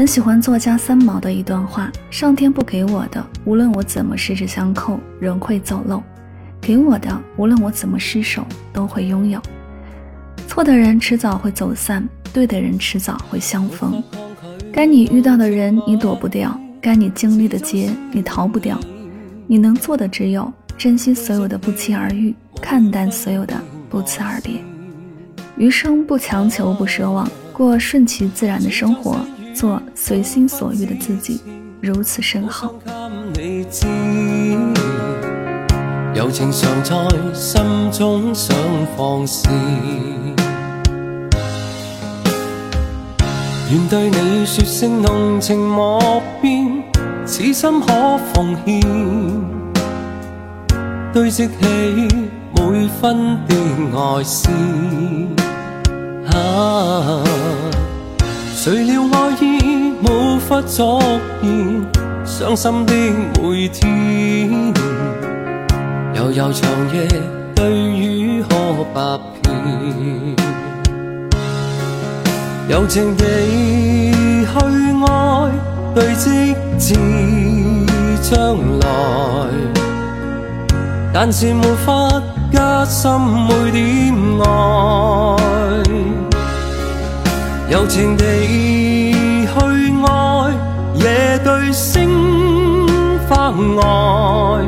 很喜欢作家三毛的一段话：上天不给我的，无论我怎么十指相扣，仍会走漏；给我的，无论我怎么失手，都会拥有。错的人迟早会走散，对的人迟早会相逢。该你遇到的人，你躲不掉；该你经历的劫，你逃不掉。你能做的只有珍惜所有的不期而遇，看淡所有的不辞而别。余生不强求，不奢望，过顺其自然的生活。做随心所欲的自己，如此深厚。友情常在心中想放肆，愿对你说声浓情莫变，此心可奉献。堆积起每分的爱思，啊，谁料爱意。不作昨伤傷心的每天。悠悠長夜，对雨哭百遍。柔情地去愛，對积至將來，但是沒法加深每點愛。柔情地。爱，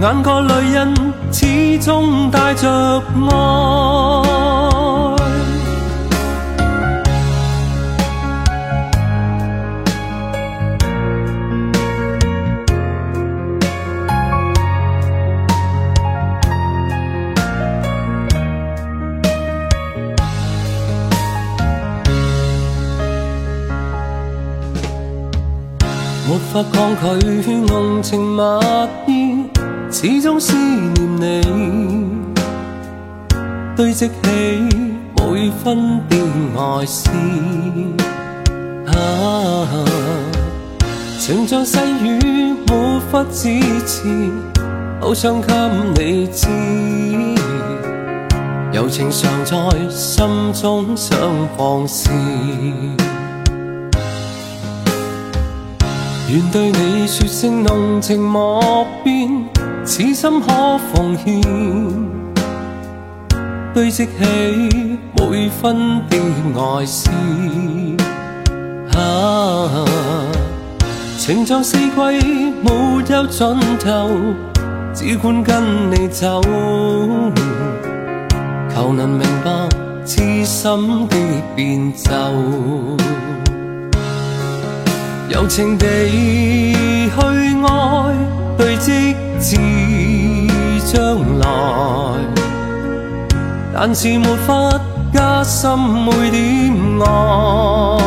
眼角泪印始终带着爱。无法抗拒浓情蜜意，始终思念你，堆积起每分的爱思。啊，情像细雨无法支持，好想给你知，柔情常在心中想放肆。愿对你说声浓情莫变，此心可奉献，堆积起每分的爱思，啊，情像四季没有尽头，只管跟你走，求能明白痴心的变奏。柔情地去爱，对积至将来，但是没法加深每点爱。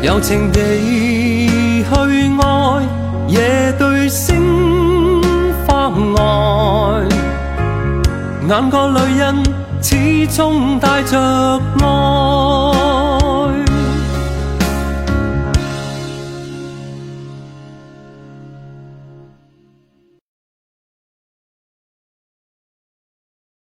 柔情地去爱，夜对星发呆，眼角泪印始终带着爱。